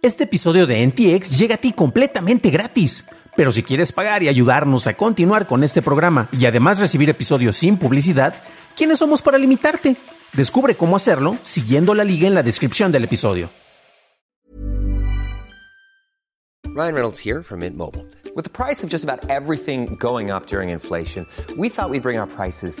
Este episodio de NTX llega a ti completamente gratis. Pero si quieres pagar y ayudarnos a continuar con este programa y además recibir episodios sin publicidad, ¿quiénes somos para limitarte? Descubre cómo hacerlo siguiendo la liga en la descripción del episodio. Ryan Reynolds here from Mint Mobile. With the price of just about everything going up during inflation, we thought we'd bring our prices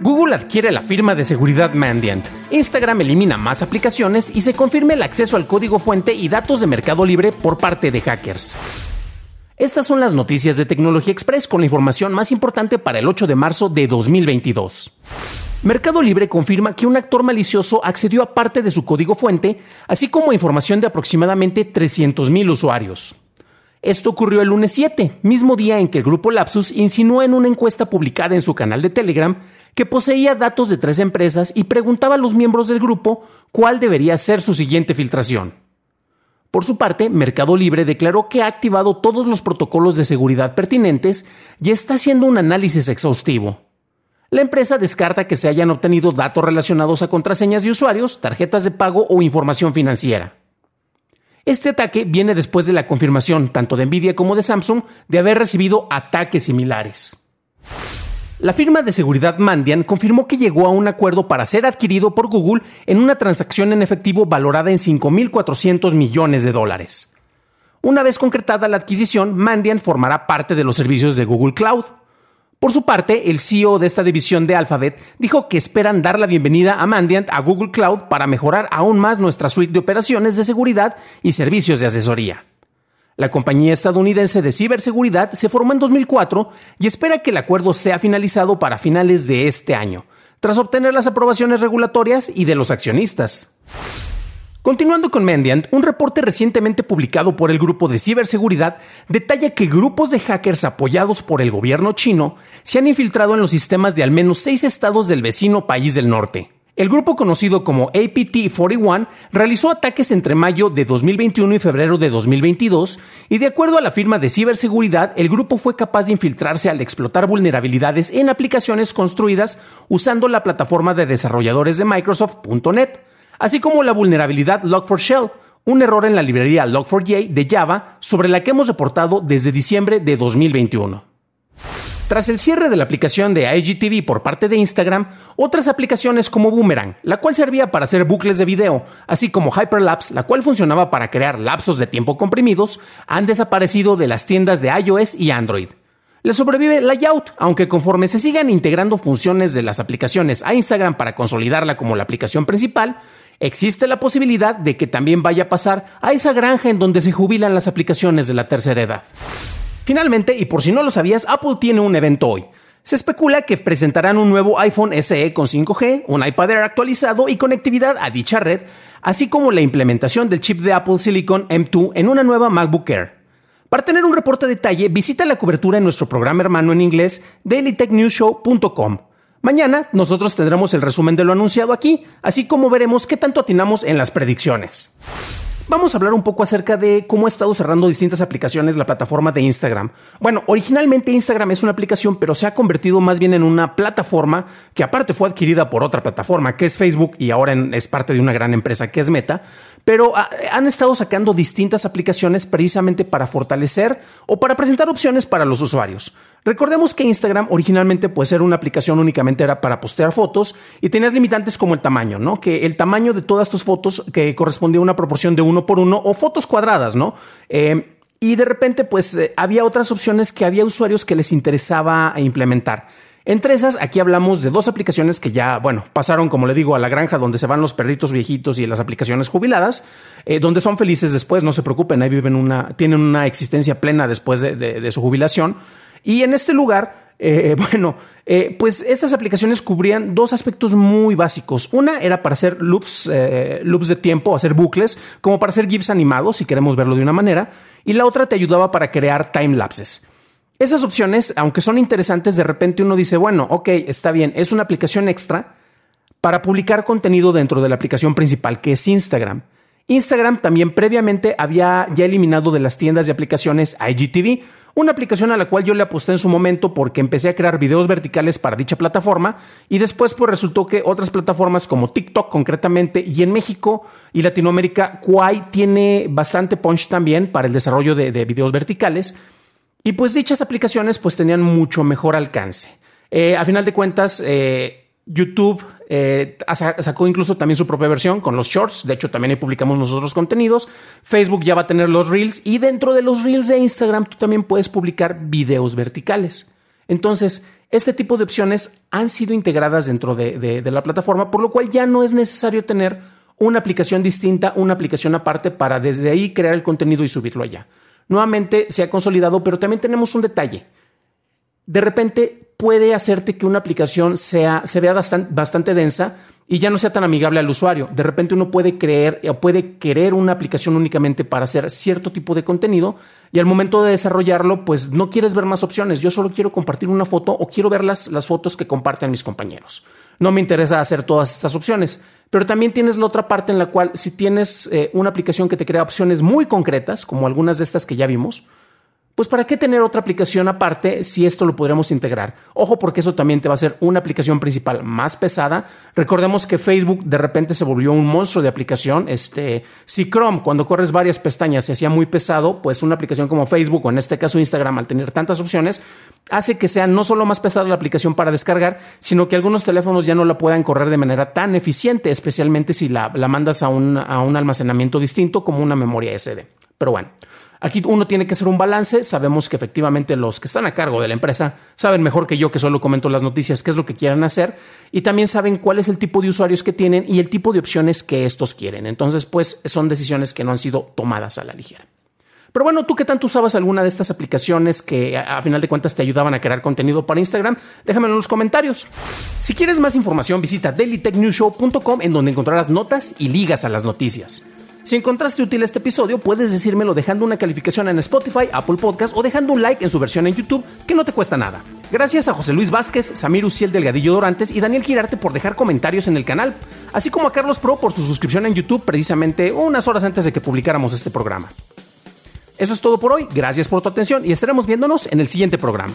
Google adquiere la firma de seguridad Mandiant. Instagram elimina más aplicaciones y se confirma el acceso al código fuente y datos de Mercado Libre por parte de hackers. Estas son las noticias de Tecnología Express con la información más importante para el 8 de marzo de 2022. Mercado Libre confirma que un actor malicioso accedió a parte de su código fuente, así como información de aproximadamente 300.000 usuarios. Esto ocurrió el lunes 7, mismo día en que el grupo Lapsus insinuó en una encuesta publicada en su canal de Telegram que poseía datos de tres empresas y preguntaba a los miembros del grupo cuál debería ser su siguiente filtración. Por su parte, Mercado Libre declaró que ha activado todos los protocolos de seguridad pertinentes y está haciendo un análisis exhaustivo. La empresa descarta que se hayan obtenido datos relacionados a contraseñas de usuarios, tarjetas de pago o información financiera. Este ataque viene después de la confirmación tanto de Nvidia como de Samsung de haber recibido ataques similares. La firma de seguridad Mandiant confirmó que llegó a un acuerdo para ser adquirido por Google en una transacción en efectivo valorada en 5.400 millones de dólares. Una vez concretada la adquisición, Mandiant formará parte de los servicios de Google Cloud. Por su parte, el CEO de esta división de Alphabet dijo que esperan dar la bienvenida a Mandiant a Google Cloud para mejorar aún más nuestra suite de operaciones de seguridad y servicios de asesoría. La compañía estadounidense de ciberseguridad se formó en 2004 y espera que el acuerdo sea finalizado para finales de este año, tras obtener las aprobaciones regulatorias y de los accionistas. Continuando con Mandiant, un reporte recientemente publicado por el grupo de ciberseguridad detalla que grupos de hackers apoyados por el gobierno chino se han infiltrado en los sistemas de al menos seis estados del vecino país del norte. El grupo conocido como APT-41 realizó ataques entre mayo de 2021 y febrero de 2022 y de acuerdo a la firma de ciberseguridad, el grupo fue capaz de infiltrarse al explotar vulnerabilidades en aplicaciones construidas usando la plataforma de desarrolladores de Microsoft.NET, así como la vulnerabilidad Log4Shell, un error en la librería Log4j de Java sobre la que hemos reportado desde diciembre de 2021. Tras el cierre de la aplicación de IGTV por parte de Instagram, otras aplicaciones como Boomerang, la cual servía para hacer bucles de video, así como Hyperlapse, la cual funcionaba para crear lapsos de tiempo comprimidos, han desaparecido de las tiendas de iOS y Android. Le sobrevive Layout, aunque conforme se sigan integrando funciones de las aplicaciones a Instagram para consolidarla como la aplicación principal, existe la posibilidad de que también vaya a pasar a esa granja en donde se jubilan las aplicaciones de la tercera edad. Finalmente, y por si no lo sabías, Apple tiene un evento hoy. Se especula que presentarán un nuevo iPhone SE con 5G, un iPad Air actualizado y conectividad a dicha red, así como la implementación del chip de Apple Silicon M2 en una nueva MacBook Air. Para tener un reporte de detalle, visita la cobertura en nuestro programa hermano en inglés dailytechnewshow.com. Mañana nosotros tendremos el resumen de lo anunciado aquí, así como veremos qué tanto atinamos en las predicciones vamos a hablar un poco acerca de cómo ha estado cerrando distintas aplicaciones la plataforma de Instagram. Bueno, originalmente Instagram es una aplicación, pero se ha convertido más bien en una plataforma que aparte fue adquirida por otra plataforma, que es Facebook, y ahora es parte de una gran empresa que es Meta, pero ah, han estado sacando distintas aplicaciones precisamente para fortalecer o para presentar opciones para los usuarios. Recordemos que Instagram originalmente pues era una aplicación únicamente era para postear fotos y tenías limitantes como el tamaño, ¿no? Que el tamaño de todas tus fotos que correspondía a una proporción de uno por uno o fotos cuadradas, ¿no? Eh, y de repente pues eh, había otras opciones que había usuarios que les interesaba implementar. Entre esas, aquí hablamos de dos aplicaciones que ya, bueno, pasaron, como le digo, a la granja donde se van los perritos viejitos y las aplicaciones jubiladas, eh, donde son felices después, no se preocupen, ahí viven una, tienen una existencia plena después de su jubilación. Y en este lugar Eh, bueno, eh, pues estas aplicaciones cubrían dos aspectos muy básicos. Una era para hacer loops, eh, loops de tiempo, hacer bucles, como para hacer GIFs animados, si queremos verlo de una manera. Y la otra te ayudaba para crear time lapses. Esas opciones, aunque son interesantes, de repente uno dice, bueno, ok, está bien, es una aplicación extra para publicar contenido dentro de la aplicación principal, que es Instagram. Instagram también previamente había ya eliminado de las tiendas de aplicaciones IGTV, una aplicación a la cual yo le aposté en su momento porque empecé a crear videos verticales para dicha plataforma y después pues resultó que otras plataformas como TikTok concretamente y en México y Latinoamérica Kwai tiene bastante punch también para el desarrollo de, videos verticales y pues dichas aplicaciones pues tenían mucho mejor alcance. Eh, a final de cuentas, eh, YouTube eh, sacó incluso también su propia versión con los shorts. De hecho, también ahí publicamos nosotros contenidos. Facebook ya va a tener los reels y dentro de los reels de Instagram tú también puedes publicar videos verticales. Entonces, este tipo de opciones han sido integradas dentro de, la plataforma, por lo cual ya no es necesario tener una aplicación distinta, una aplicación aparte para desde ahí crear el contenido y subirlo allá. Nuevamente se ha consolidado, pero también tenemos un detalle. De repente puede hacerte que una aplicación sea, se vea bastante, densa y ya no sea tan amigable al usuario. De repente uno puede creer o puede querer una aplicación únicamente para hacer cierto tipo de contenido y al momento de desarrollarlo, pues no quieres ver más opciones. Yo solo quiero compartir una foto o quiero ver las, las fotos que comparten mis compañeros. No me interesa hacer todas estas opciones. Pero también tienes la otra parte en la cual si tienes eh, una aplicación que te crea opciones muy concretas, como algunas de estas que ya vimos, pues ¿para qué tener otra aplicación aparte si esto lo podremos integrar? Ojo porque eso también te va a ser una aplicación principal más pesada. Recordemos que Facebook de repente se volvió un monstruo de aplicación. Este, si Chrome cuando corres varias pestañas se hacía muy pesado, pues una aplicación como Facebook o en este caso Instagram al tener tantas opciones hace que sea no solo más pesada la aplicación para descargar, sino que algunos teléfonos ya no la puedan correr de manera tan eficiente, especialmente si la, mandas a un, a un almacenamiento distinto como una memoria SD. Pero bueno. Aquí uno tiene que hacer un balance. Sabemos que efectivamente los que están a cargo de la empresa saben mejor que yo que solo comento las noticias qué es lo que quieran hacer y también saben cuál es el tipo de usuarios que tienen y el tipo de opciones que estos quieren. Entonces, pues son decisiones que no han sido tomadas a la ligera. Pero bueno, ¿tú qué tanto usabas alguna de estas aplicaciones que a, final de cuentas te ayudaban a crear contenido para Instagram? Déjamelo en los comentarios. Si quieres más información, visita dailytechnewshow.com en donde encontrarás notas y ligas a las noticias. Si encontraste útil este episodio, puedes decírmelo dejando una calificación en Spotify, Apple Podcast o dejando un like en su versión en YouTube, que no te cuesta nada. Gracias a José Luis Vázquez, Samir Uciel Delgadillo Dorantes y Daniel Girarte por dejar comentarios en el canal, así como a Carlos Pro por su suscripción en YouTube precisamente unas horas antes de que publicáramos este programa. Eso es todo por hoy, gracias por tu atención y estaremos viéndonos en el siguiente programa.